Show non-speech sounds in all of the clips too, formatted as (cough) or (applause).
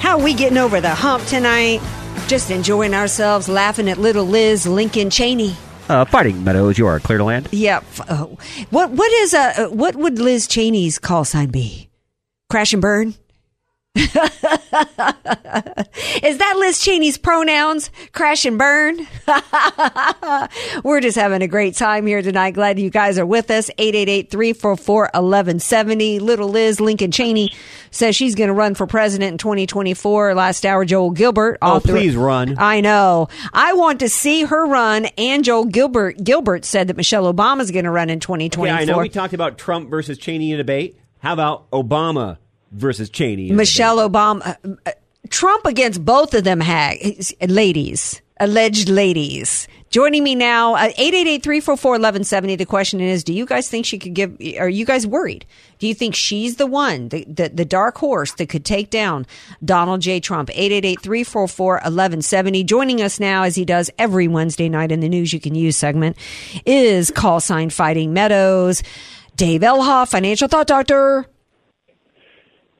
How are we getting over the hump tonight? Just enjoying ourselves, laughing at little Liz Lincoln Cheney. Uh, fighting Meadows, you are clear to land. Yep. Oh. What what is a uh, what would Liz Cheney's call sign be? Crash and burn. Is that Liz Cheney's pronouns? Crash and burn. (laughs) We're just having a great time here tonight. Glad you guys are with us. 888-344-1170. Little Liz Lincoln Cheney says she's going to run for president in 2024. Last hour, Joel Gilbert. Oh, please run. I know. I want to see her run. And Joel Gilbert Gilbert said that Michelle Obama's going to run in 2024. Yeah, I know we talked about Trump versus Cheney in a debate. How about Obama versus Cheney? Michelle Obama, uh, uh, Trump against both of them, hag, ladies, alleged ladies. Joining me now, uh, 888-344-1170. The question is, do you guys think she could give, are you guys worried? Do you think she's the one, the, the, the dark horse that could take down Donald J. Trump? 888-344-1170. Joining us now, as he does every Wednesday night in the News You Can Use segment, is call sign Fighting Meadows, Dave Elhoff, financial thought doctor.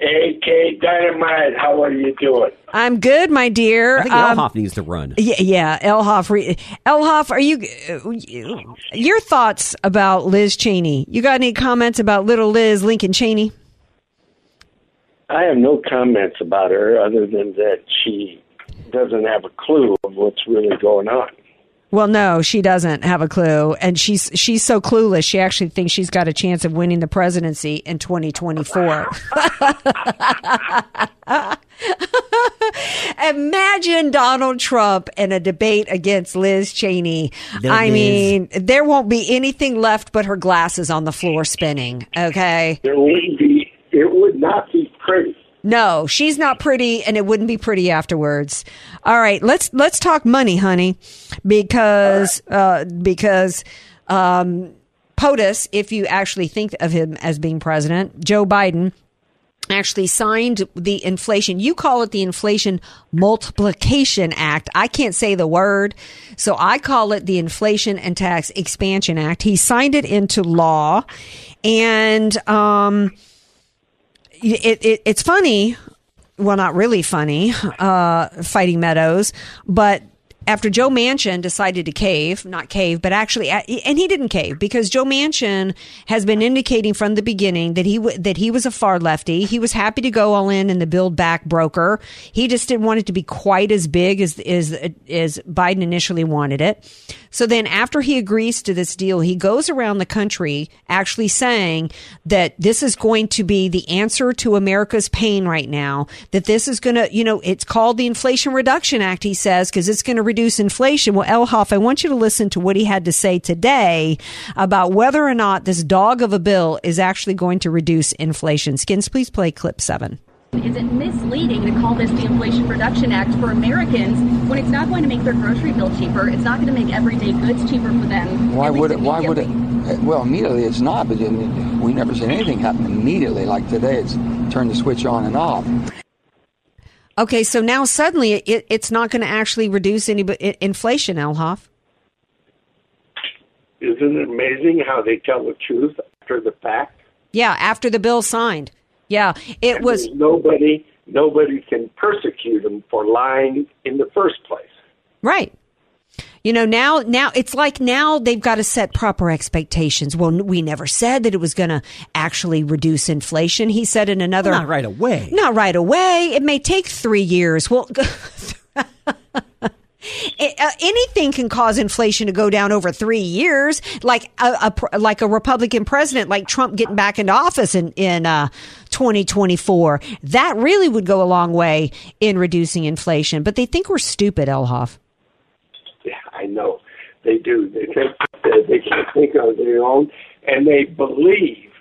AK Dynamite, how are you doing? I'm good, my dear. I think Um, Elhoff needs to run. Yeah, yeah, Elhoff. re- Elhoff, are you? uh, Your thoughts about Liz Cheney? You got any comments about little Liz Lincoln Cheney? I have no comments about her other than that she doesn't have a clue of what's really going on. Well, no, she doesn't have a clue, and she's she's so clueless. She actually thinks she's got a chance of winning the presidency in 2024. (laughs) Imagine Donald Trump in a debate against Liz Cheney. No, I Liz. mean, there won't be anything left but her glasses on the floor spinning. Okay. There wouldn't be. It would not be pretty. No, she's not pretty, and it wouldn't be pretty afterwards. All right, let's let's talk money, honey, because uh, because um, POTUS, if you actually think of him as being president, Joe Biden actually signed the inflation. You call it the Inflation Multiplication Act. I can't say the word, so I call it the Inflation and Tax Expansion Act. He signed it into law, and um, it, it, it's funny. Well, not really funny, uh, fighting Meadows, but after Joe Manchin decided to cave, not cave, but actually, and he didn't cave because Joe Manchin has been indicating from the beginning that he that he was a far lefty. He was happy to go all in in the Build Back broker. He just didn't want it to be quite as big as as as Biden initially wanted it. So then, after he agrees to this deal, he goes around the country actually saying that this is going to be the answer to America's pain right now. That this is going to, you know, it's called the Inflation Reduction Act, he says, because it's going to reduce inflation. Well, Elhoff, I want you to listen to what he had to say today about whether or not this dog of a bill is actually going to reduce inflation. Skins, please play clip seven. Is it misleading to call this the Inflation Reduction Act for Americans when it's not going to make their grocery bill cheaper? It's not going to make everyday goods cheaper for them. Why would it? Why would it? Eh, well, immediately it's not, but we never seen anything happen immediately. Like today, it's turn the switch on and off. Okay, so now suddenly it, it's not going to actually reduce any bu- i- inflation, Elhoff. Isn't it amazing how they tell the truth after the fact? Yeah, after the bill signed. Yeah, it And was. nobody. Nobody can persecute him for lying in the first place. Right. You know, now, now it's like now they've got to set proper expectations. Well, we never said that it was going to actually reduce inflation. He said in another, Not right away. not right away. It may take three years. Well, (laughs) it, uh, anything can cause inflation to go down over three years, like a, a like a Republican president, like Trump getting back into office in in uh, 2024. That really would go a long way in reducing inflation. But they think we're stupid, Elhoff. Yeah, I know they do. They think they can't think on their own, and they believe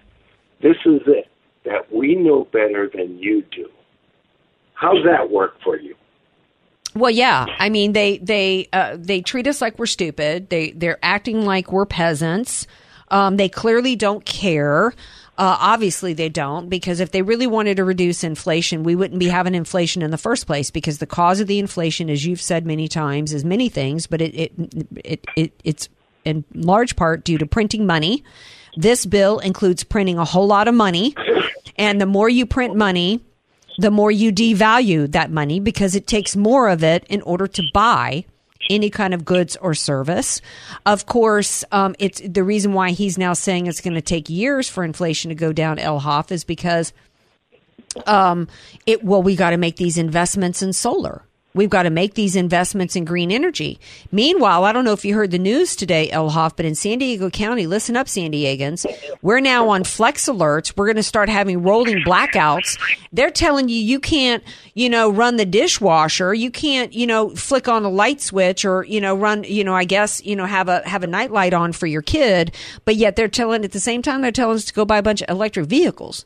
this is it that we know better than you do. How's that work for you? Well, yeah. I mean, they they uh, they treat us like we're stupid. They they're acting like we're peasants. Um, they clearly don't care. Uh, obviously, they don't because if they really wanted to reduce inflation, we wouldn't be having inflation in the first place. Because the cause of the inflation, as you've said many times, is many things, but it it, it, it it's in large part due to printing money. This bill includes printing a whole lot of money, and the more you print money, the more you devalue that money because it takes more of it in order to buy any kind of goods or service. Of course, um, it's the reason why he's now saying it's going to take years for inflation to go down. Elhoff is because um, it well, we got to make these investments in solar. We've got to make these investments in green energy. Meanwhile, I don't know if you heard the news today, Elhoff, but in San Diego County, listen up, San Diegans, we're now on flex alerts. We're going to start having rolling blackouts. They're telling you you can't, you know, run the dishwasher. You can't, you know, flick on a light switch or, you know, run, you know, I guess, you know, have a have a night light on for your kid. But yet they're telling at the same time they're telling us to go buy a bunch of electric vehicles.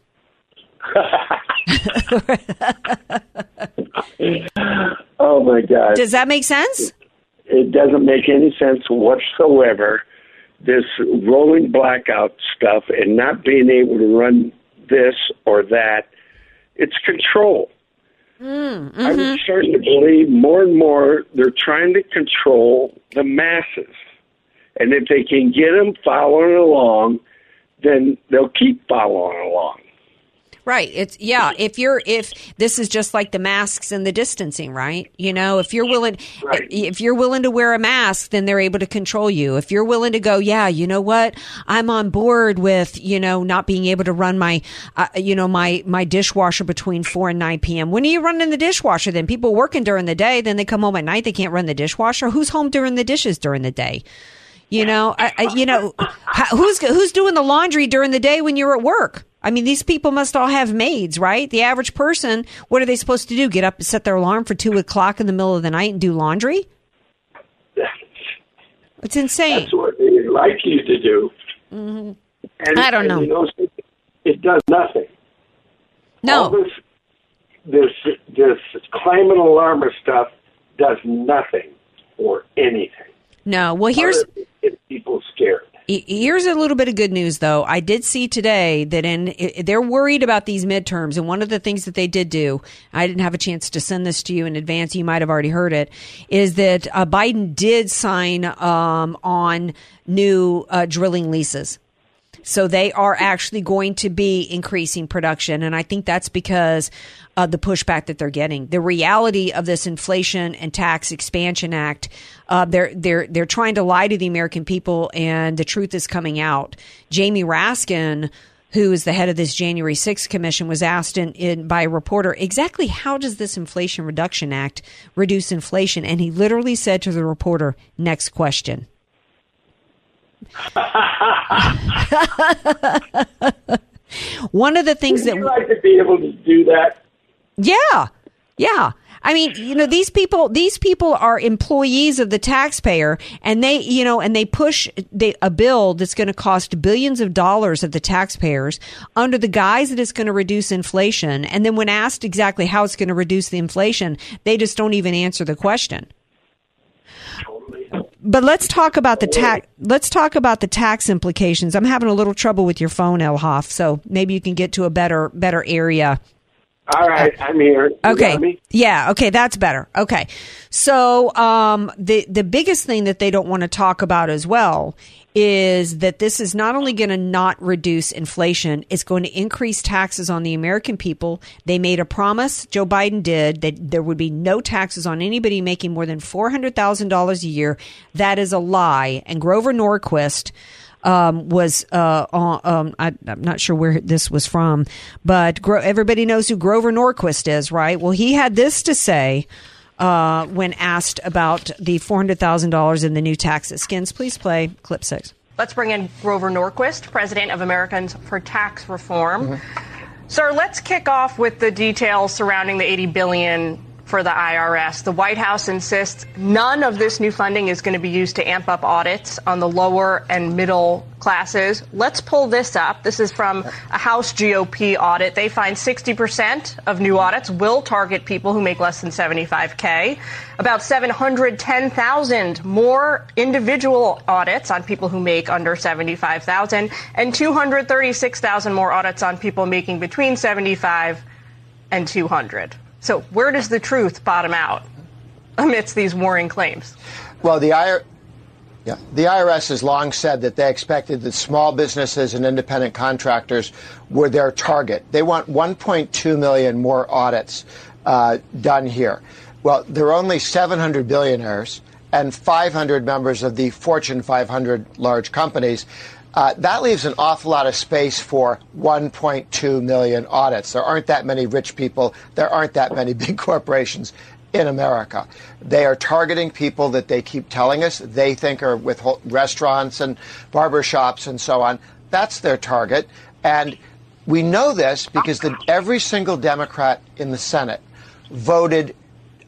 (laughs) (laughs) (laughs) Oh my God! Does that make sense? it doesn't make any sense whatsoever. This rolling blackout stuff and not being able to run this or that. It's control. Mm, I'm mhm. starting to believe more and more they're trying to control the masses. And if they can get them following along, then they'll keep following along. Right. It's yeah. If you're if this is just like the masks and the distancing, right? You know, if you're willing, if you're willing to wear a mask, then they're able to control you. If you're willing to go, yeah, you know what, I'm on board with you know not being able to run my, uh, you know my my dishwasher between four and nine p.m. When are you running the dishwasher? Then people working during the day, then they come home at night, they can't run the dishwasher. Who's home doing the dishes during the day? You know, I, I, you know, who's who's doing the laundry during the day when you're at work? I mean, these people must all have maids, right? The average person, what are they supposed to do? Get up and set their alarm for two o'clock in the middle of the night and do laundry? It's insane. That's what they like you to do. Mhm. And, I don't know. You know, it does nothing. No. All this, this, this climate alarmist stuff does nothing or anything. No. Well, here's people scared. Here's a little bit of good news, though. I did see today that in they're worried about these midterms, and one of the things that they did do, I didn't have a chance to send this to you in advance. You might have already heard it. Is that uh, Biden did sign um, on new uh, drilling leases. So they are actually going to be increasing production, and I think that's because of the pushback that they're getting. The reality of this Inflation and Tax Expansion Act, uh, they're they're they're trying to lie to the American people, and the truth is coming out. Jamie Raskin. Who is the head of this January 6th commission was asked in, in by a reporter exactly how does this Inflation Reduction Act reduce inflation? And he literally said to the reporter, "Next question." (laughs) One of the things that Would you like to be able to do that? Yeah. Yeah. I mean, you know, these people, these people are employees of the taxpayer and they, you know, and they push they, a bill that's going to cost billions of dollars of the taxpayers under the guise that it's going to reduce inflation. And then when asked exactly how it's going to reduce the inflation, they just don't even answer the question. But let's talk about the tax. Let's talk about the tax implications. I'm having a little trouble with your phone, Elhoff. So maybe you can get to a better, better area. All right, I'm here. You Okay. me? Yeah. Okay. That's better. Okay. So, um, the, the biggest thing that they don't want to talk about as well is that this is not only going to not reduce inflation, it's going to increase taxes on the American people. They made a promise, Joe Biden did, that there would be no taxes on anybody making more than $400,000 a year. That is a lie. And Grover Norquist, um, was uh, um, I, am not sure where this was from, but Gro- everybody knows who Grover Norquist is, right? Well, he had this to say uh, when asked about the $400,000 in the new taxes. Skins, please play clip six. Let's bring in Grover Norquist, president of Americans for Tax Reform. Mm-hmm. Sir, let's kick off with the details surrounding the 80 billion for the IRS. The White House insists none of this new funding is going to be used to amp up audits on the lower and middle classes. Let's pull this up. This is from a House GOP audit. They find 60% of new audits will target people who make less than 75K. About 710,000 more individual audits on people who make under 75,000 and 236,000 more audits on people making between 75 and 200. So, where does the truth bottom out amidst these warring claims? Well, the IR, yeah, the IRS has long said that they expected that small businesses and independent contractors were their target. They want 1.2 million more audits uh, done here. Well, there are only 700 billionaires and 500 members of the Fortune 500 large companies. Uh, that leaves an awful lot of space for 1.2 million audits. There aren't that many rich people. There aren't that many (laughs) big corporations in America. They are targeting people that they keep telling us they think are with restaurants and barbershops and so on. That's their target. And we know this because the, every single Democrat in the Senate voted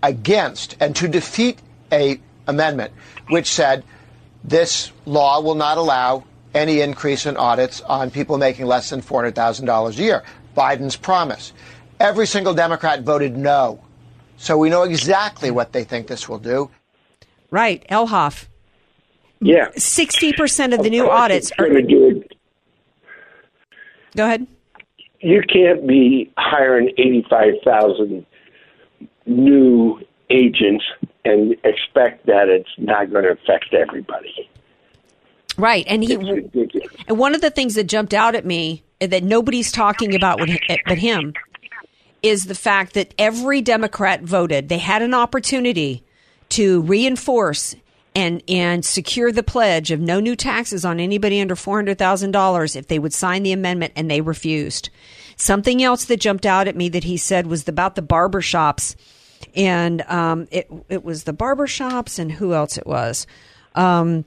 against and to defeat a amendment which said this law will not allow any increase in audits on people making less than $400,000 a year. Biden's promise. Every single Democrat voted no. So we know exactly what they think this will do. Right. Elhoff. Yeah. 60% of the new audits are. Do Go ahead. You can't be hiring 85,000 new agents and expect that it's not going to affect everybody. Right, and he and one of the things that jumped out at me that nobody's talking about but him is the fact that every Democrat voted. They had an opportunity to reinforce and and secure the pledge of no new taxes on anybody under four hundred thousand dollars if they would sign the amendment, and they refused. Something else that jumped out at me that he said was about the barber shops, and um, it it was the barber shops and who else it was. Um,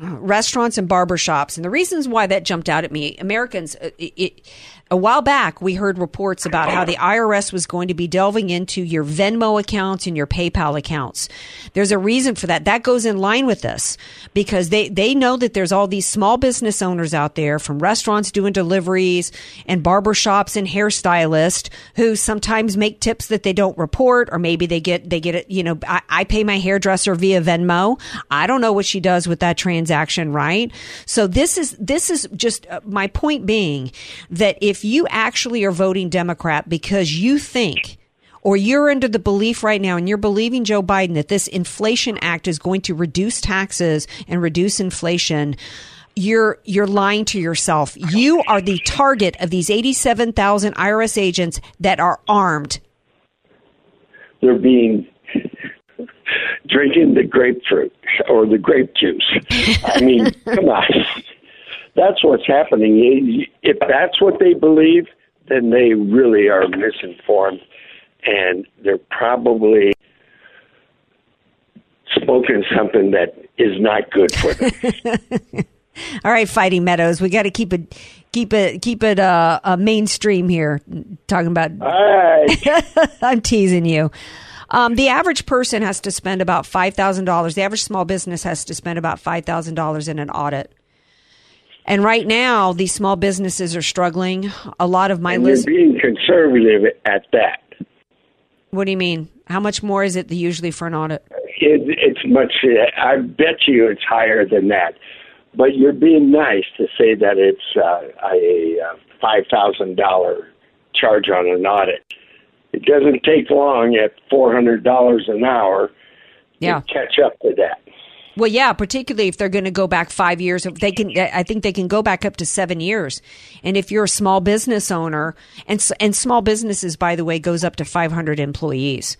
restaurants and barbershops. And the reasons why that jumped out at me, Americans, uh, it, it, a while back, we heard reports about how the IRS was going to be delving into your Venmo accounts and your PayPal accounts. There's a reason for that. That goes in line with this because they, they know that there's all these small business owners out there from restaurants doing deliveries and barbershops and hairstylists who sometimes make tips that they don't report or maybe they get, they get it, you know, I, I pay my hairdresser via Venmo. I don't know what she does with that transaction, right? So this is, this is just uh, my point being that if if you actually are voting Democrat because you think or you're under the belief right now and you're believing Joe Biden that this inflation act is going to reduce taxes and reduce inflation, you're you're lying to yourself. You are the target of these 87,000 IRS agents that are armed. They're being (laughs) drinking the grapefruit or the grape juice. I mean, come on (laughs) that's what's happening. If that's what they believe, then they really are misinformed, and they're probably spoken something that is not good for them. (laughs) All right, Fighting Meadows, we got to keep it keep it keep it uh, uh mainstream here. Talking about. Right. (laughs) I'm teasing you. Um, the average person has to spend about five thousand dollars. The average small business has to spend about five thousand dollars in an audit. And right now, these small businesses are struggling. A lot of my and list- being conservative at that. What do you mean? How much more is it usually for an audit? It, it's much. I bet you it's higher than that. But you're being nice to say that it's uh, a, a five thousand dollar charge on an audit. It doesn't take long at four hundred dollars an hour yeah. to catch up to that. Well, yeah, particularly if they're going to go back five years. They can, I think they can go back up to seven years. And if you're a small business owner, and and small businesses, by the way, goes up to 500 employees.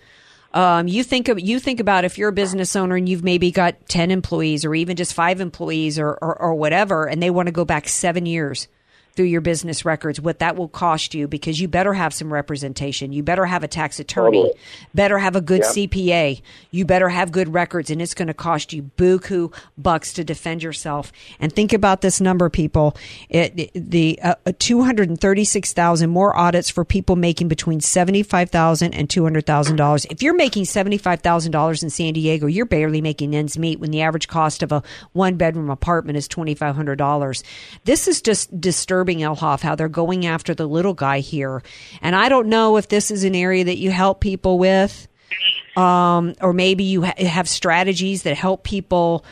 Um, you think of you think about if you're a business owner and you've maybe got 10 employees or even just five employees or, or, or whatever, and they want to go back seven years through your business records what that will cost you because you better have some representation. You better have a tax attorney, Totally. better have a good Yep. CPA. You better have good records, and it's going to cost you buku bucks to defend yourself. And think about this number, people. It, it- the uh, two hundred and thirty six thousand more audits for people making between seventy five thousand and two hundred thousand dollars. If you're making seventy five thousand dollars in San Diego, you're barely making ends meet when the average cost of a one bedroom apartment is twenty five hundred dollars. This is just disturbing, Elhoff, how they're going after the little guy here. And I don't know if this is an area that you help people with um, or maybe you ha- have strategies that help people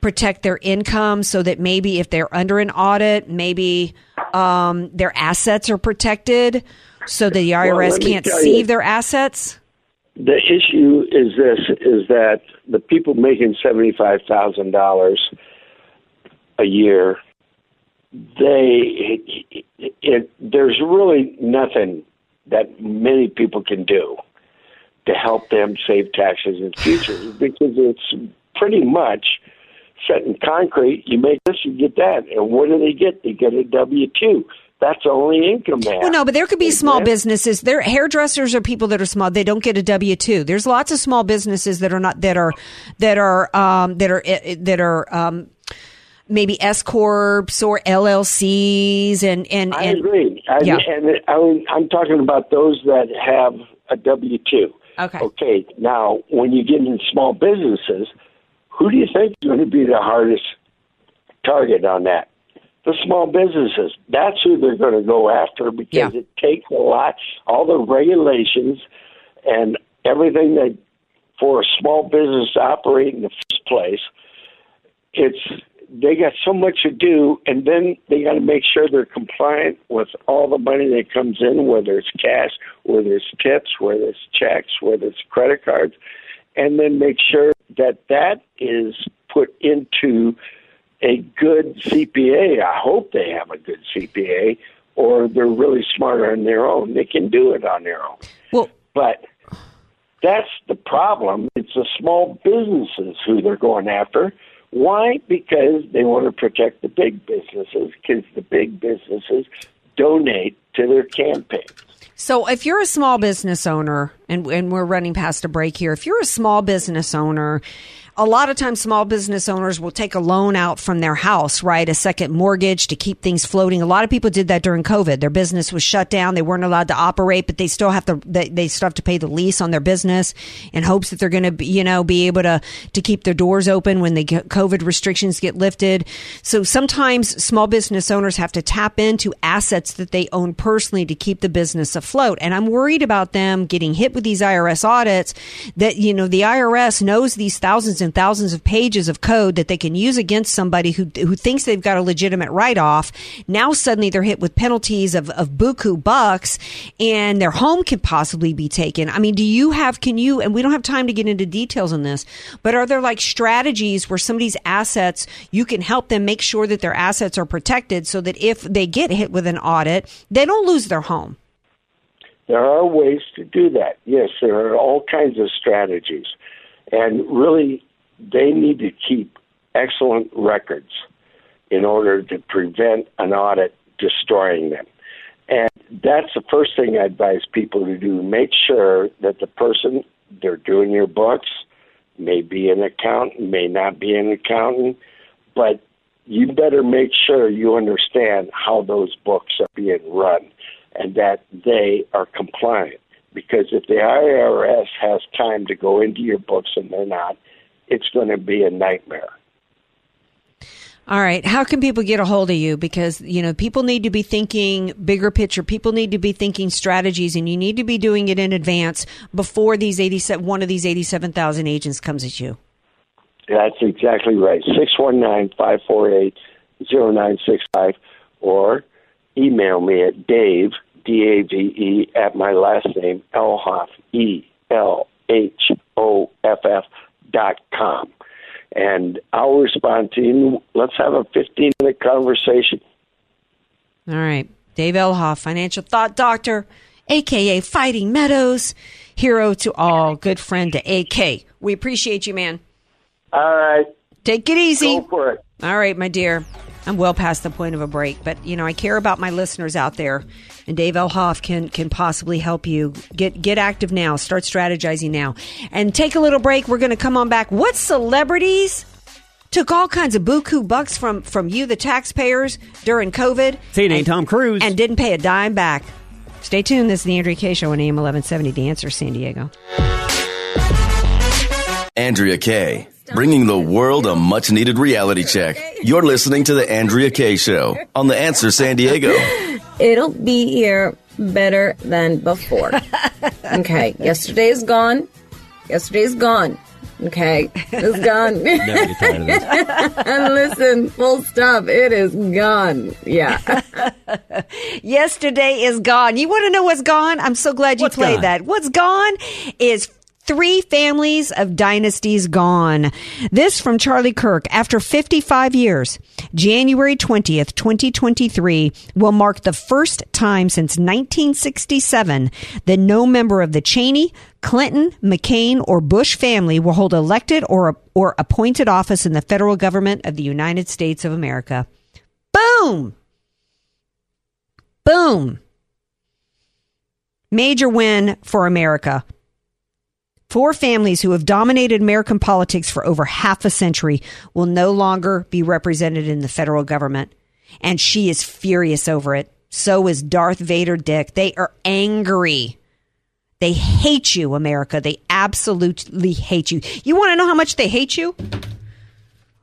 protect their income so that maybe if they're under an audit, maybe um, their assets are protected so that the IRS me can't seize their assets. The issue is this: is that the people making seventy-five thousand dollars a year, they it, it, there's really nothing that many people can do to help them save taxes in the future (sighs) because it's pretty much set in concrete. You make this, you get that, and what do they get? They get a W two. That's the only income they have. Well, no, but there could be They small get- businesses. There, hairdressers are people that are small. They don't get a W two. There's lots of small businesses that are not that are that are um, that are eh, that are um, maybe S corps or LLCs and and I and agree. I, Yeah. And I, I'm talking about those that have a W two. Okay. Okay. Now, when you get into small businesses, who do you think is going to be the hardest target on that? The small businesses. That's who they're going to go after because Yeah. it takes a lot. All the regulations and everything that for a small business to operate in the first place it's they got so much to do, and then they got to make sure they're compliant with all the money that comes in, whether it's cash, whether it's tips, whether it's checks, whether it's credit cards, and then make sure that that is put into a good CPA. I hope they have a good CPA, or they're really smart on their own. They can do it on their own. Well, but that's the problem. It's the small businesses who they're going after. Why? Because they want to protect the big businesses, because the big businesses donate to their campaigns. So if you're a small business owner, and, and we're running past a break here, if you're a small business owner, a lot of times small business owners will take a loan out from their house, right? A second mortgage to keep things floating. A lot of people did that during COVID. Their business was shut down. They weren't allowed to operate, but they still have to, they, they still have to pay the lease on their business in hopes that they're going to, you know, be able to, to keep their doors open when the COVID restrictions get lifted. So sometimes small business owners have to tap into assets that they own personally to keep the business afloat. And I'm worried about them getting hit with these IRS audits that, you know, the IRS knows these thousands and thousands of pages of code that they can use against somebody who, who thinks they've got a legitimate write off. Now suddenly they're hit with penalties of, of buku bucks and their home could possibly be taken. I mean, do you have, can you, and we don't have time to get into details on this, but are there like strategies where somebody's assets, you can help them make sure that their assets are protected so that if they get hit with an audit, they don't lose their home? There are ways to do that. Yes, there are all kinds of strategies. And really, they need to keep excellent records in order to prevent an audit destroying them. And that's the first thing I advise people to do. Make sure that the person they're doing your books may be an accountant, may not be an accountant, but you better make sure you understand how those books are being run and that they are compliant. Because if the IRS has time to go into your books and they're not, it's going to be a nightmare. All right. How can people get a hold of you? Because, you know, people need to be thinking bigger picture. People need to be thinking strategies and you need to be doing it in advance before these 87, one of these 87,000 agents comes at you. That's exactly right. 619 548 0965 or email me at Dave, D A V E, at my last name, Elhoff, E L H O F F dot com. and I'll respond to you. Let's have a 15 minute conversation. All right. Dave Elhoff, financial thought doctor, aka Fighting Meadows, hero to all, good friend to AK. We appreciate you, man. All right. Take it easy. Go for it. All right, my dear. I'm well past the point of a break, but you know, I care about my listeners out there, and Dave Elhoff can can possibly help you get get active now. Start strategizing now, and take a little break. We're going to come on back. What celebrities took all kinds of buku bucks from from you, the taxpayers, during COVID? Say it ain't Tom Cruise. and didn't pay a dime back. Stay tuned. This is the Andrea Kaye Show on AM 1170. The Answer, San Diego. Andrea Kaye, bringing the world a much needed reality check. You're listening to The Andrea Kaye Show on The Answer San Diego. (laughs) It'll be here better than before. okay, yesterday is gone. Yesterday is gone. Okay, it's gone. (laughs) Never get tired of this. and (laughs) listen, full stop. It is gone. Yeah. Yesterday is gone. You want to know what's gone? I'm so glad you What's played gone? that. What's gone is three families of dynasties gone. This from Charlie Kirk. After 55 years, January 20th, 2023 will mark the first time since 1967 that no member of the Cheney, Clinton, McCain, or Bush family will hold elected or, or appointed office in the federal government of the United States of America. Boom! Boom. Major win for America. Four families who have dominated American politics for over half a century will no longer be represented in the federal government. And she is furious over it. So is Darth Vader Dick. They are angry. They hate you, America. They absolutely hate you. You want to know how much they hate you?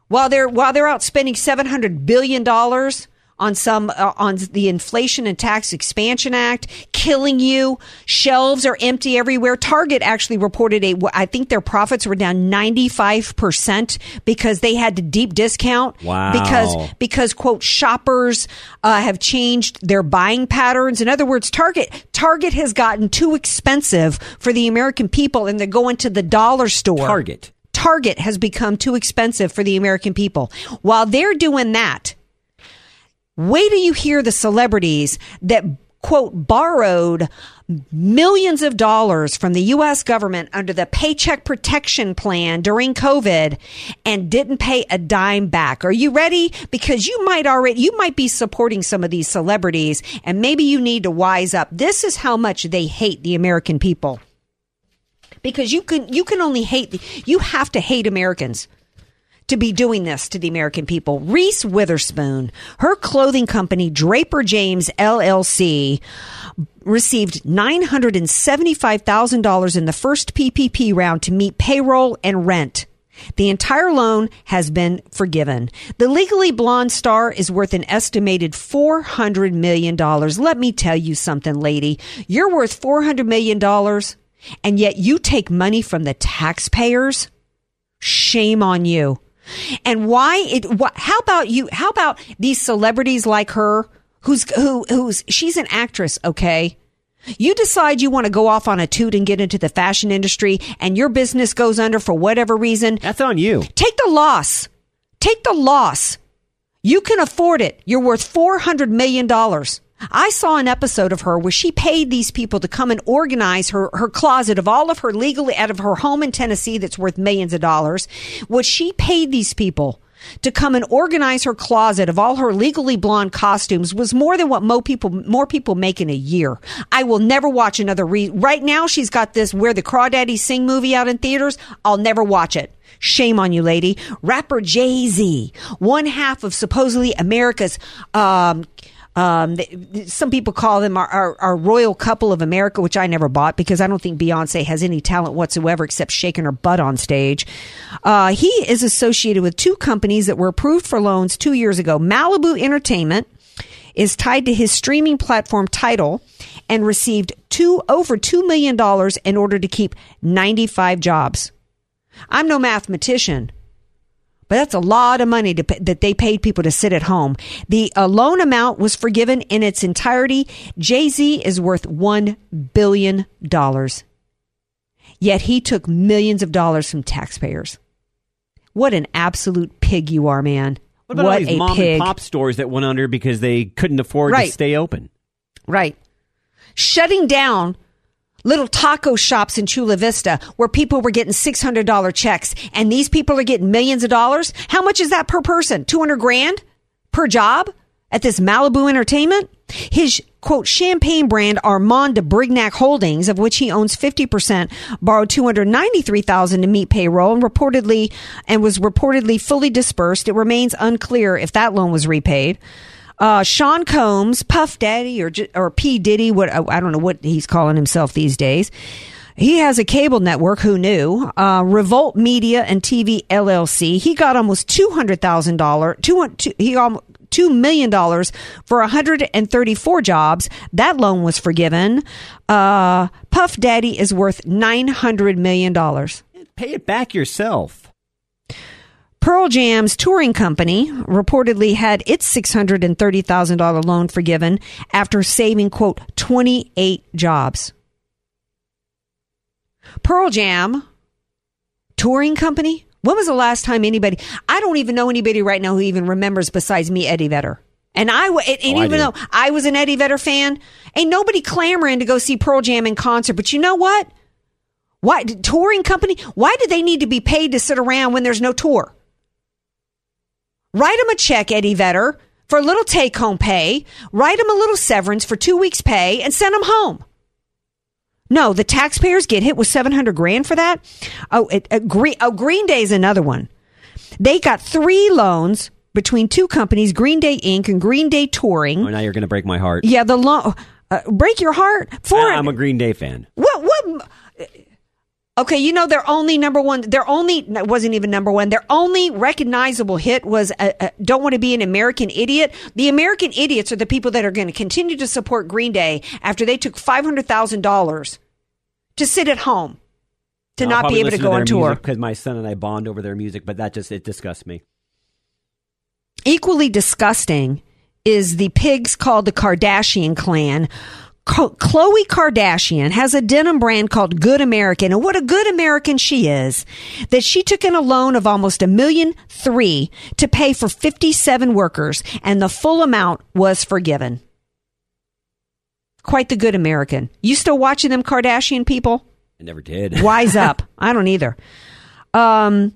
while they're while they're out spending 700 billion dollars on some uh, on the Inflation and Tax Expansion Act, killing you. Shelves are empty everywhere. Target actually reported a I think their profits were down 95% because they had to deep discount Wow. because because quote shoppers uh, have changed their buying patterns. In other words, Target Target has gotten too expensive for the American people and they're going to the dollar store. Target. Target has become too expensive for the American people. While they're doing that, wait till you hear the celebrities that quote borrowed millions of dollars from the US government under the Paycheck Protection Plan during COVID and didn't pay a dime back. Are you ready? Because you might already you might be supporting some of these celebrities and maybe you need to wise up. This is how much they hate the American people because you can you can only hate you have to hate Americans to be doing this to the American people. Reese Witherspoon, her clothing company Draper James LLC received $975,000 in the first PPP round to meet payroll and rent. The entire loan has been forgiven. The Legally Blonde star is worth an estimated $400 million. Let me tell you something, lady. You're worth $400 million and yet you take money from the taxpayers? Shame on you. And why it what how about you how about these celebrities like her who's who who's she's an actress, okay? You decide you want to go off on a toot and get into the fashion industry and your business goes under for whatever reason. That's on you. Take the loss. Take the loss. You can afford it. You're worth $400 million. I saw an episode of her where she paid these people to come and organize her, her closet of all of her legally out of her home in Tennessee that's worth millions of dollars. What she paid these people to come and organize her closet of all her legally blonde costumes was more than what mo people more people make in a year. I will never watch another re- right now she's got this where the crawdaddies sing movie out in theaters. I'll never watch it. Shame on you, lady. Rapper Jay Z, one half of supposedly America's um, um, th- some people call them our, our, our royal couple of America, which I never bought because I don't think Beyonce has any talent whatsoever except shaking her butt on stage. Uh, he is associated with two companies that were approved for loans two years ago. Malibu Entertainment is tied to his streaming platform Tidal and received two over $2 million in order to keep 95 jobs. I'm no mathematician, but that's a lot of money pay- that they paid people to sit at home. The uh, loan amount was forgiven in its entirety. Jay Z is worth $1 billion. Yet he took millions of dollars from taxpayers. What an absolute pig you are, man. What about all these mom pig. and pop stores that went under because they couldn't afford Right. to stay open? Right. Shutting down little taco shops in Chula Vista where people were getting $600 checks and these people are getting millions of dollars. How much is that per person? 200 grand per job at this Malibu Entertainment? His quote champagne brand Armand de Brignac Holdings, of which he owns 50%, borrowed 293,000 to meet payroll and reportedly and was reportedly fully dispersed. It remains unclear if that loan was repaid. Uh, Sean Combs, Puff Daddy, or or P Diddy, what I don't know what he's calling himself these days. He has a cable network. Who knew? Uh, Revolt Media and TV LLC. He got almost two hundred thousand dollar. Two he almost two million dollars for 134 jobs. That loan was forgiven. Uh, Puff Daddy is worth 900 million dollars. Pay it back yourself. Pearl Jam's touring company reportedly had its $630,000 loan forgiven after saving, quote, 28 jobs. Pearl Jam, touring company? When was the last time anybody, I don't even know anybody right now who even remembers besides me, Eddie Vedder. And I, and Oh, I even do. though I was an Eddie Vedder fan, ain't nobody clamoring to go see Pearl Jam in concert. But you know what? Why touring company? Why do they need to be paid to sit around when there's no tour? Write them a check, Eddie Vedder, for a little take home pay. Write them a little severance for two weeks' pay and send them home. No, the taxpayers get hit with 700 grand for that. Oh, it, uh, Green, oh, Green Day is another one. They got three loans between two companies, Green Day Inc. and Green Day Touring. Oh, now you're going to break my heart. Yeah, the loan, uh, break your heart for I- I'm a Green Day fan. what? What? Okay, you know their only number one. Their only it wasn't even number one. Their only recognizable hit was uh, uh, "Don't Want to Be an American Idiot." The American idiots are the people that are going to continue to support Green Day after they took five hundred thousand dollars to sit at home to not be able to go on tour. because my son and I bond over their music, but that just it disgusts me. Equally disgusting is the pigs called the Kardashian clan. Khloe Kardashian has a denim brand called Good American, and what a good American she is. That she took in a loan of almost a million three to pay for 57 workers, and the full amount was forgiven. Quite the good American. You still watching them Kardashian people? I never did. (laughs) Wise up. I don't either. Um,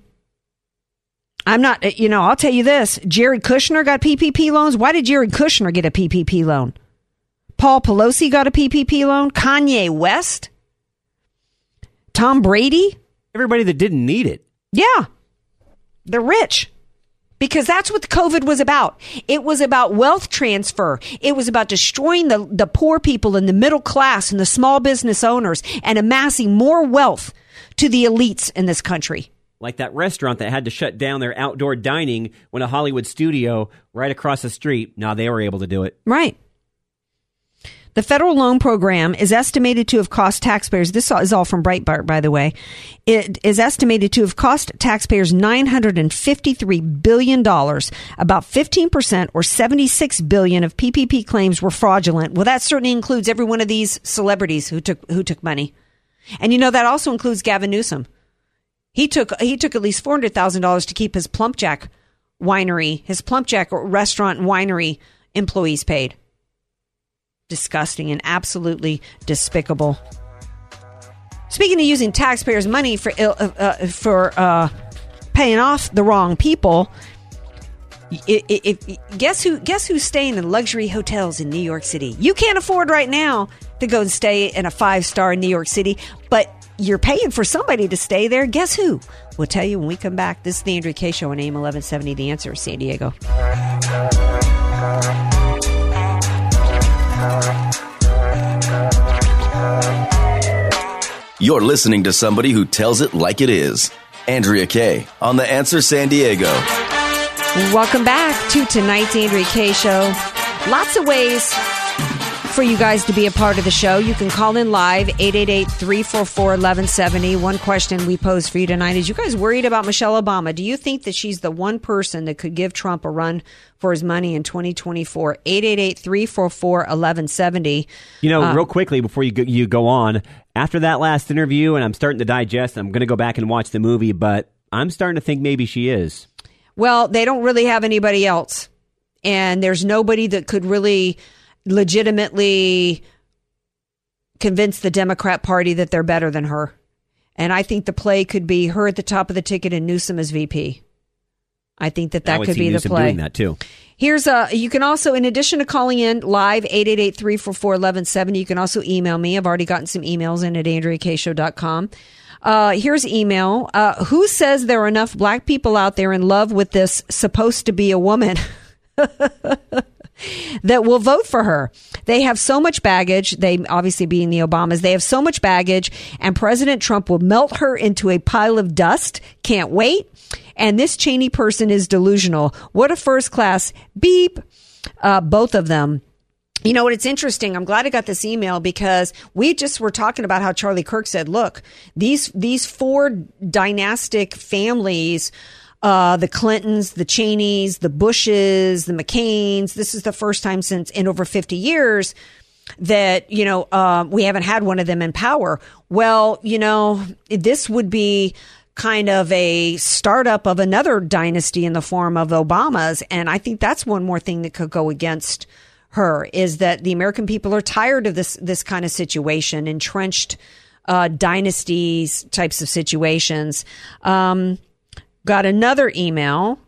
I'm not, you know, I'll tell you this. Jared Kushner got PPP loans. Why did Jared Kushner get a PPP loan? Paul Pelosi got a PPP loan. Kanye West. Tom Brady. Everybody that didn't need it. Yeah. They're rich. Because that's what COVID was about. It was about wealth transfer. It was about destroying the, the poor people and the middle class and the small business owners and amassing more wealth to the elites in this country. Like that restaurant that had to shut down their outdoor dining when a Hollywood studio right across the street. Now they were able to do it. Right. The federal loan program is estimated to have cost taxpayers, this is all from Breitbart, by the way, it is estimated to have cost taxpayers $953 billion. About 15% or 76 billion of PPP claims were fraudulent. Well, that certainly includes every one of these celebrities who took, who took money. And you know, that also includes Gavin Newsom. He took, he took at least $400,000 to keep his Plump Jack winery, his Plump Jack restaurant winery employees paid disgusting and absolutely despicable. Speaking of using taxpayers' money for uh, uh, for uh, paying off the wrong people, i- i- if, guess who guess who's staying in luxury hotels in New York City? You can't afford right now to go and stay in a five star in New York City, but you're paying for somebody to stay there. Guess who? We'll tell you when we come back. This is the Andrew K. Show on AM 1170. The answer, is San Diego. You're listening to somebody who tells it like it is. Andrea Kaye on The Answer San Diego. Welcome back to tonight's Andrea Kaye Show. Lots of ways for you guys to be a part of the show. You can call in live 888-344-1170. One question we pose for you tonight is you guys worried about Michelle Obama? Do you think that she's the one person that could give Trump a run for his money in 2024? 888-344-1170. You know, Uh, real quickly before you go, you go on, after that last interview, and I'm starting to digest, I'm going to go back and watch the movie, but I'm starting to think maybe she is. Well, they don't really have anybody else. And there's nobody that could really legitimately convince the Democrat Party that they're better than her. And I think the play could be her at the top of the ticket and Newsom as VP. I think that that could be the play. doing that too. Here's a, you can also, in addition to calling in live 888-344-1170, you can also email me. I've already gotten some emails in at AndreaKShow.com. Uh, here's email. Uh, who says there are enough black people out there in love with this supposed to be a woman? (laughs) that will vote for her. They have so much baggage. They obviously being the Obamas, they have so much baggage and President Trump will melt her into a pile of dust. Can't wait. And this Cheney person is delusional. What a first class beep. Uh, both of them. You know what? It's interesting. I'm glad I got this email because we just were talking about how Charlie Kirk said, look, these, these four dynastic families, uh, the Clintons, the Cheneys, the Bushes, the McCains, this is the first time since in over 50 years that, you know, uh, we haven't had one of them in power. Well, you know, this would be kind of a startup of another dynasty in the form of Obama's. And I think that's one more thing that could go against her is that the American people are tired of this, this kind of situation, entrenched, uh, dynasties types of situations. Um, got another email,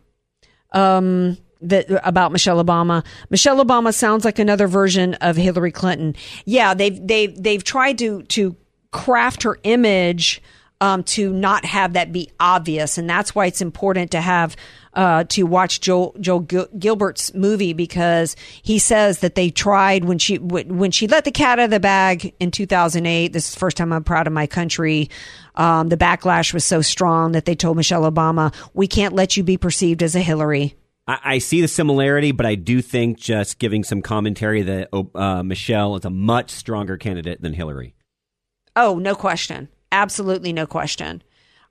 um, that about Michelle Obama. Michelle Obama sounds like another version of Hillary Clinton. Yeah, they've they've they've tried to to craft her image um, to not have that be obvious, and that's why it's important to have uh, to watch Joel Joel Gil- Gilbert's movie because he says that they tried when she when she let the cat out of the bag in 2008. This is the first time I'm proud of my country. Um, the backlash was so strong that they told Michelle Obama, "We can't let you be perceived as a Hillary." I, I see the similarity, but I do think just giving some commentary that uh, Michelle is a much stronger candidate than Hillary. Oh, no question. Absolutely no question.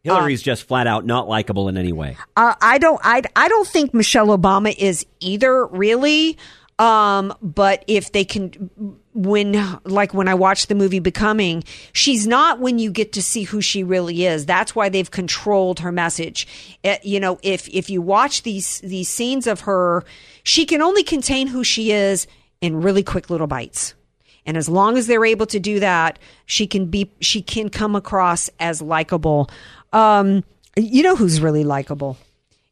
Hillary's just flat out not likable in any way. Uh, I don't. I I don't think Michelle Obama is either really. Um, but if they can, when like when I watched the movie Becoming, she's not when you get to see who she really is. That's why they've controlled her message. Uh, you know, if if you watch these these scenes of her, she can only contain who she is in really quick little bites. And as long as they're able to do that, she can be she can come across as likable. Um, you know who's really likable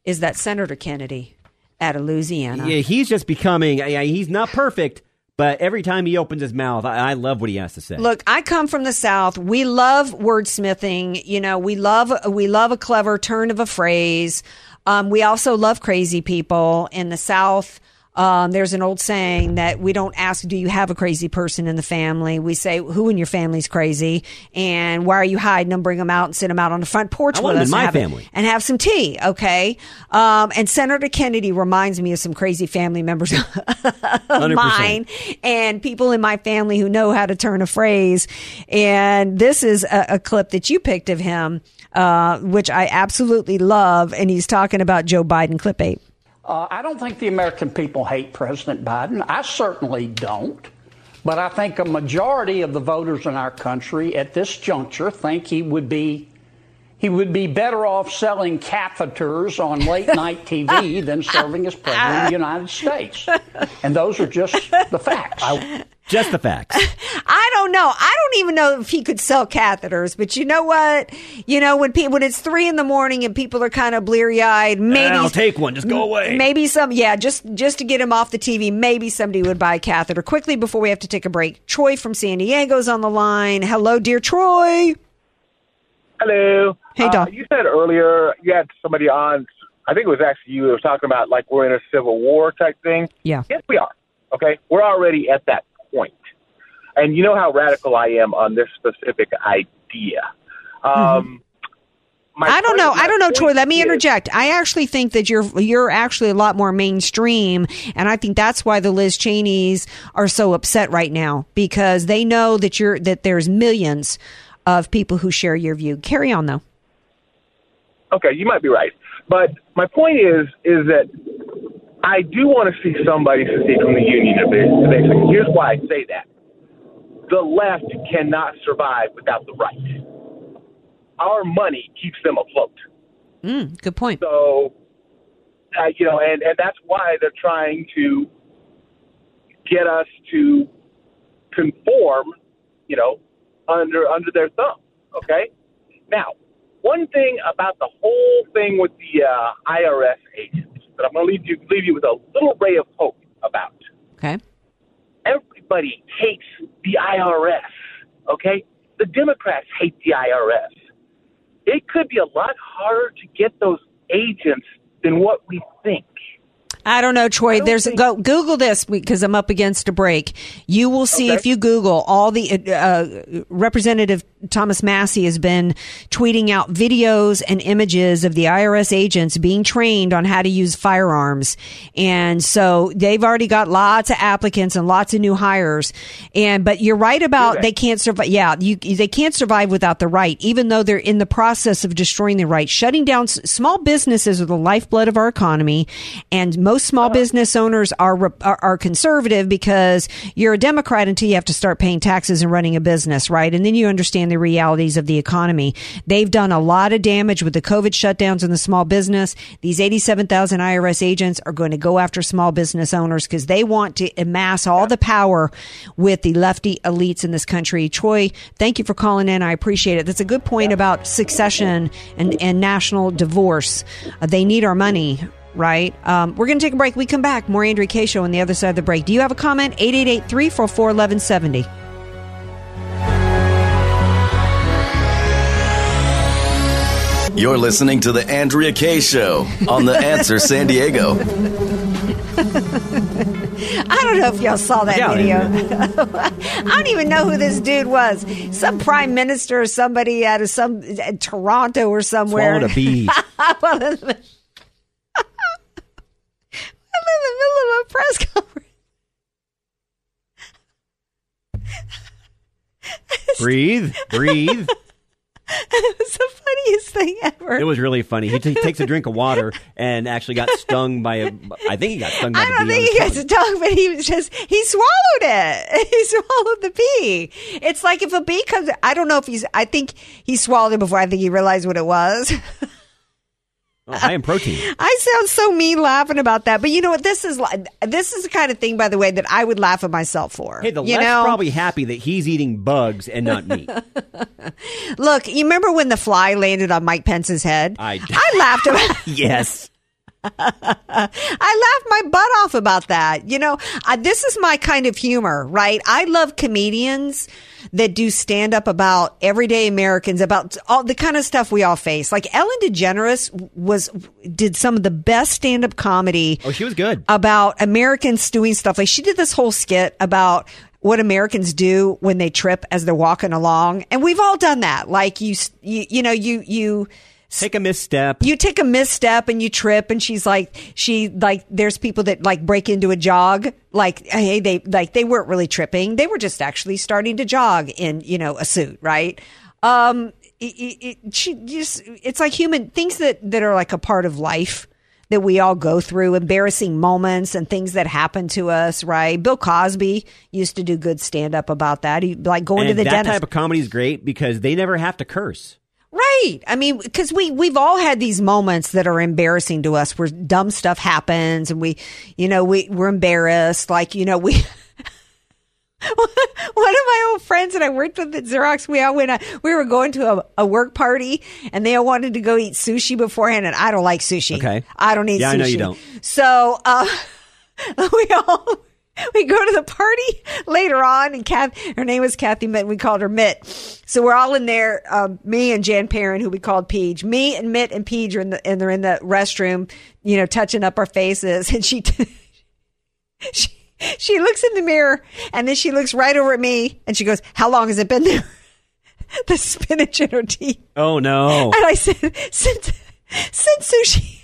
is that Senator Kennedy out of Louisiana. Yeah, he's just becoming. Yeah, he's not perfect, but every time he opens his mouth, I, I love what he has to say. Look, I come from the South. We love wordsmithing. You know, we love we love a clever turn of a phrase. Um, we also love crazy people in the South. Um, there's an old saying that we don't ask, do you have a crazy person in the family? We say, who in your family's crazy? And why are you hiding them? Bring them out and sit them out on the front porch I with us and my have it- family. and have some tea. Okay. Um, and Senator Kennedy reminds me of some crazy family members (laughs) of 100%. mine and people in my family who know how to turn a phrase. And this is a, a clip that you picked of him, uh, which I absolutely love. And he's talking about Joe Biden, clip eight. Uh, I don't think the American people hate President Biden. I certainly don't. But I think a majority of the voters in our country at this juncture think he would be he would be better off selling catheters on late (laughs) night TV than serving as president of the United States. And those are just the facts. Just the facts. (laughs) I don't know. I don't even know if he could sell catheters, but you know what? You know, when people, when it's three in the morning and people are kind of bleary eyed, maybe I'll take one. Just go away. Maybe some, yeah, just just to get him off the TV. Maybe somebody would buy a catheter quickly before we have to take a break. Troy from San Diego's on the line. Hello, dear Troy. Hello. Hey, Uh, Doc. you said earlier you had somebody on. I think it was actually you. That was talking about like we're in a civil war type thing. Yeah. Yes, we are. Okay, we're already at that point. And you know how radical I am on this specific idea. Um, my I don't know. I don't know, Troy. Let me is- interject. I actually think that you're you're actually a lot more mainstream, and I think that's why the Liz Cheneys are so upset right now because they know that you're that there's millions of people who share your view. Carry on, though. Okay, you might be right, but my point is is that I do want to see somebody secede from the union eventually. Here's why I say that: the left cannot survive without the right. Our money keeps them afloat. Mm, good point. So, uh, you know, and, and that's why they're trying to get us to conform, you know, under under their thumb. Okay. Now, one thing about the whole thing with the uh, IRS agents that I'm going to leave you leave you with a little ray of hope about. Okay. Everybody hates the IRS. Okay. The Democrats hate the IRS. It could be a lot harder to get those agents than what we think. I don't know, Troy. There's go Google this because I'm up against a break. You will see Okay. if you Google all the uh, Representative Thomas Massie has been tweeting out videos and images of the IRS agents being trained on how to use firearms, and so they've already got lots of applicants and lots of new hires. And but you're right about they can't survive. Yeah, you they can't survive without the right, even though they're in the process of destroying the right, shutting down small businesses are the lifeblood of our economy, and most small uh-huh. business owners are, are are conservative because you're a Democrat until you have to start paying taxes and running a business, right? And then you understand the realities of the economy. They've done a lot of damage with the COVID shutdowns in the small business. These 87,000 IRS agents are going to go after small business owners because they want to amass all the power with the lefty elites in this country. Troy, thank you for calling in. I appreciate it. That's a good point about succession and, and national divorce. Uh, they need our money right? Um, we're going to take a break. We come back. More Andrea Kaye Show on the other side of the break. Do you have a comment? 888 344 1170. You're listening to the Andrea Kaye Show on The Answer San Diego. I don't know if y'all saw that Yeah. video. (laughs) I don't even know who this dude was. Some prime minister or somebody out of some uh, Toronto or somewhere. Swallowed a bee. well, in the, I'm in the middle of a press conference. (laughs) breathe, breathe. It was the funniest thing ever. It was really funny. He t- takes a drink of water (laughs) and actually got stung by a. I think he got stung by I don't bee. think he got talk, but he was just he swallowed it. (laughs) He swallowed the bee. It's like if a bee comes. I don't know if he's. I think he swallowed it before I think he realized what it was. (laughs) Oh, high in protein. (laughs) I sound so mean laughing about that, but you know what? This is this is the kind of thing, by the way, that I would laugh at myself for. Hey, the you left's know, probably happy that he's eating bugs and not meat. (laughs) look. You remember when the fly landed on Mike Pence's head? I, I laughed about. (laughs) yes. (laughs) I laughed my butt off about that. You know, I, this is my kind of humor, right? I love comedians that do stand up about everyday Americans, about all the kind of stuff we all face. Like Ellen DeGeneres was did some of the best stand up comedy Oh, she was good. about Americans doing stuff. Like she did this whole skit about what Americans do when they trip as they're walking along, and we've all done that. Like you, you, you know, you you Take a misstep. you take a misstep and you trip and she's like she like there's people that like break into a jog. Like hey they like they weren't really tripping. They were just actually starting to jog in you know a suit right? Um it, it, it, she just it's like human things that that are like a part of life that we all go through embarrassing moments and things that happen to us right? Bill cosby used to do good stand up about that. He like going and to the that dentist. type of comedy is great because they never have to curse. Right. I mean, because we we've all had these moments that are embarrassing to us, where dumb stuff happens, and we, you know, we we're embarrassed. Like, you know, we. (laughs) One of my old friends that I worked with at Xerox, we all went. uh, We were going to a, a work party, and they all wanted to go eat sushi beforehand, and I don't like sushi. Okay. I don't eat Yeah, sushi. I know you don't. So uh, (laughs) we all (laughs) we go to the party later on, and Kath, her name was Kathy Mitt. and We called her Mitt. So we're all in there. Um, me and Jan Perrin, who we called Peach. Me and Mitt and Peach are in the and they're in the restroom, you know, touching up our faces, (laughs) and she. (laughs) she she looks in the mirror and then she looks right over at me and she goes, How long has it been there? the spinach in her teeth. Oh no. And I said, since since sushi.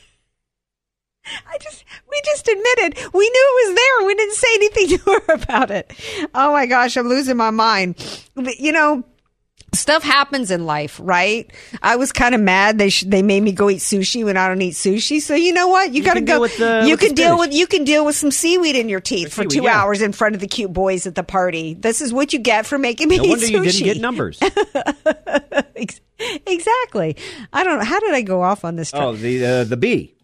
I just we just admitted we knew it was there. We didn't say anything to her (laughs) about it. Oh my gosh, I'm losing my mind. But, you know, stuff happens in life, right? I was kind of mad they sh- they made me go eat sushi when I don't eat sushi. So you know what? You, got to go. with the- you can deal with you can deal with some seaweed in your teeth for two yeah. hours in front of the cute boys at the party. This is what you get for making me No wonder sushi. you didn't get numbers. (laughs) Exactly. I don't know. How did I go off on this? Oh, the uh, the bee.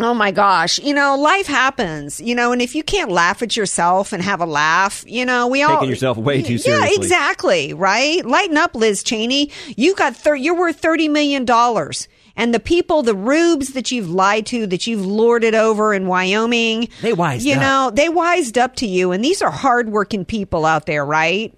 Oh my gosh. You know, life happens, you know, and if you can't laugh at yourself and have a laugh, you know, we all Taking yourself way too seriously. Yeah, exactly, right? Lighten up, Liz Cheney. You got thir- you're worth 30 million dollars. And the people, the rubes that you've lied to, that you've lorded over in Wyoming, They wised you up. know, they wised up to you. And these are hardworking people out there, right?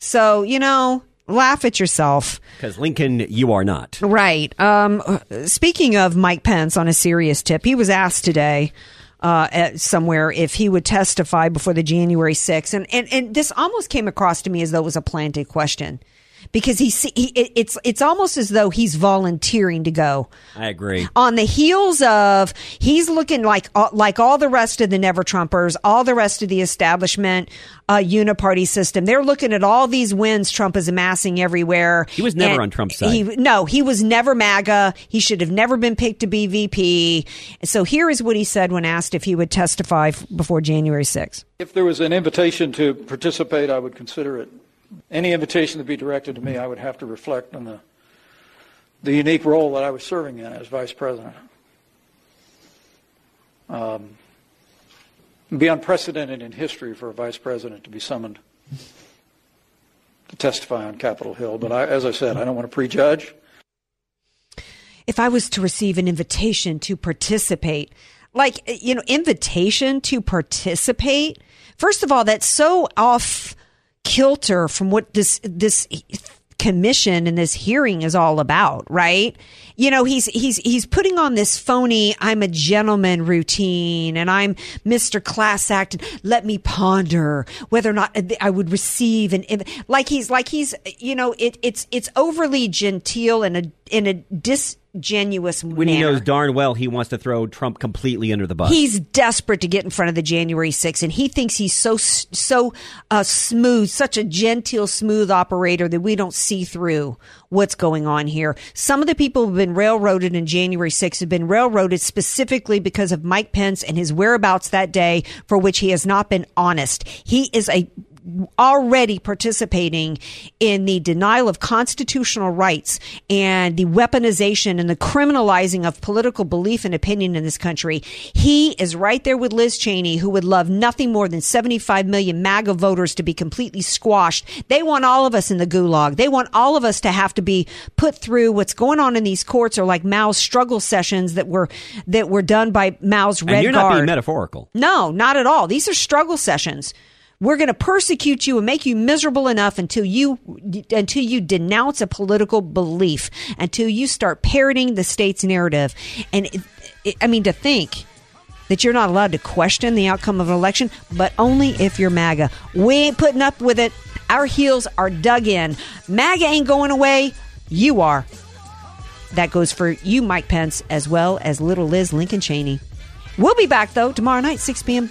So, you know, laugh at yourself. Because Lincoln, you are not. Right. Um, speaking of Mike Pence on a serious tip, he was asked today uh, at somewhere if he would testify before the January 6th. And, and, and this almost came across to me as though it was a planted question because he, see- he it's, it's almost as though he's volunteering to go I agree. on the heels of he's looking like uh, like all the rest of the never Trumpers, all the rest of the establishment uh, uniparty system. They're looking at all these wins Trump is amassing everywhere. He was never And on Trump's side. He, no, he was never MAGA. He should have never been picked to be VP. So here is what he said when asked if he would testify before January 6th. If there was an invitation to participate, I would consider it. Any invitation to be directed to me, I would have to reflect on the, the unique role that I was serving in as vice president. Um, be unprecedented in history for a vice president to be summoned to testify on Capitol Hill. But I, as I said, I don't want to prejudge. if I was to receive an invitation to participate, like, you know, invitation to participate, first of all, that's so off kilter from what this, this commission and this hearing is all about, right? You know, he's, he's, he's putting on this phony, I'm a gentleman routine and I'm Mr. Class Act. and Let me ponder whether or not I would receive an, like he's, like he's, you know, it, it's, it's overly genteel and a, in a disingenuous When manner. he knows darn well he wants to throw Trump completely under the bus. He's desperate to get in front of the January 6th, and he thinks he's so so uh, smooth, such a genteel, smooth operator that we don't see through what's going on here. Some of the people who've been railroaded in January 6th have been railroaded specifically because of Mike Pence and his whereabouts that day, for which he has not been honest. He is a already participating in the denial of constitutional rights and the weaponization and the criminalizing of political belief and opinion in this country. He is right there with Liz Cheney, who would love nothing more than 75 million MAGA voters to be completely squashed. They want all of us in the gulag. They want all of us to have to be put through what's going on in these courts or like Mao's struggle sessions that were, that were done by Mao's Red and you're not being metaphorical. No, not at all. These are struggle sessions. We're going to persecute you and make you miserable enough until you until you denounce a political belief, until you start parroting the state's narrative. And it, it, I mean to think that you're not allowed to question the outcome of an election, but only if you're MAGA. We ain't putting up with it. Our heels are dug in. MAGA ain't going away. You are. That goes for you, Mike Pence, as well as little Liz Lincoln Cheney. We'll be back, though, tomorrow night, 6 p.m.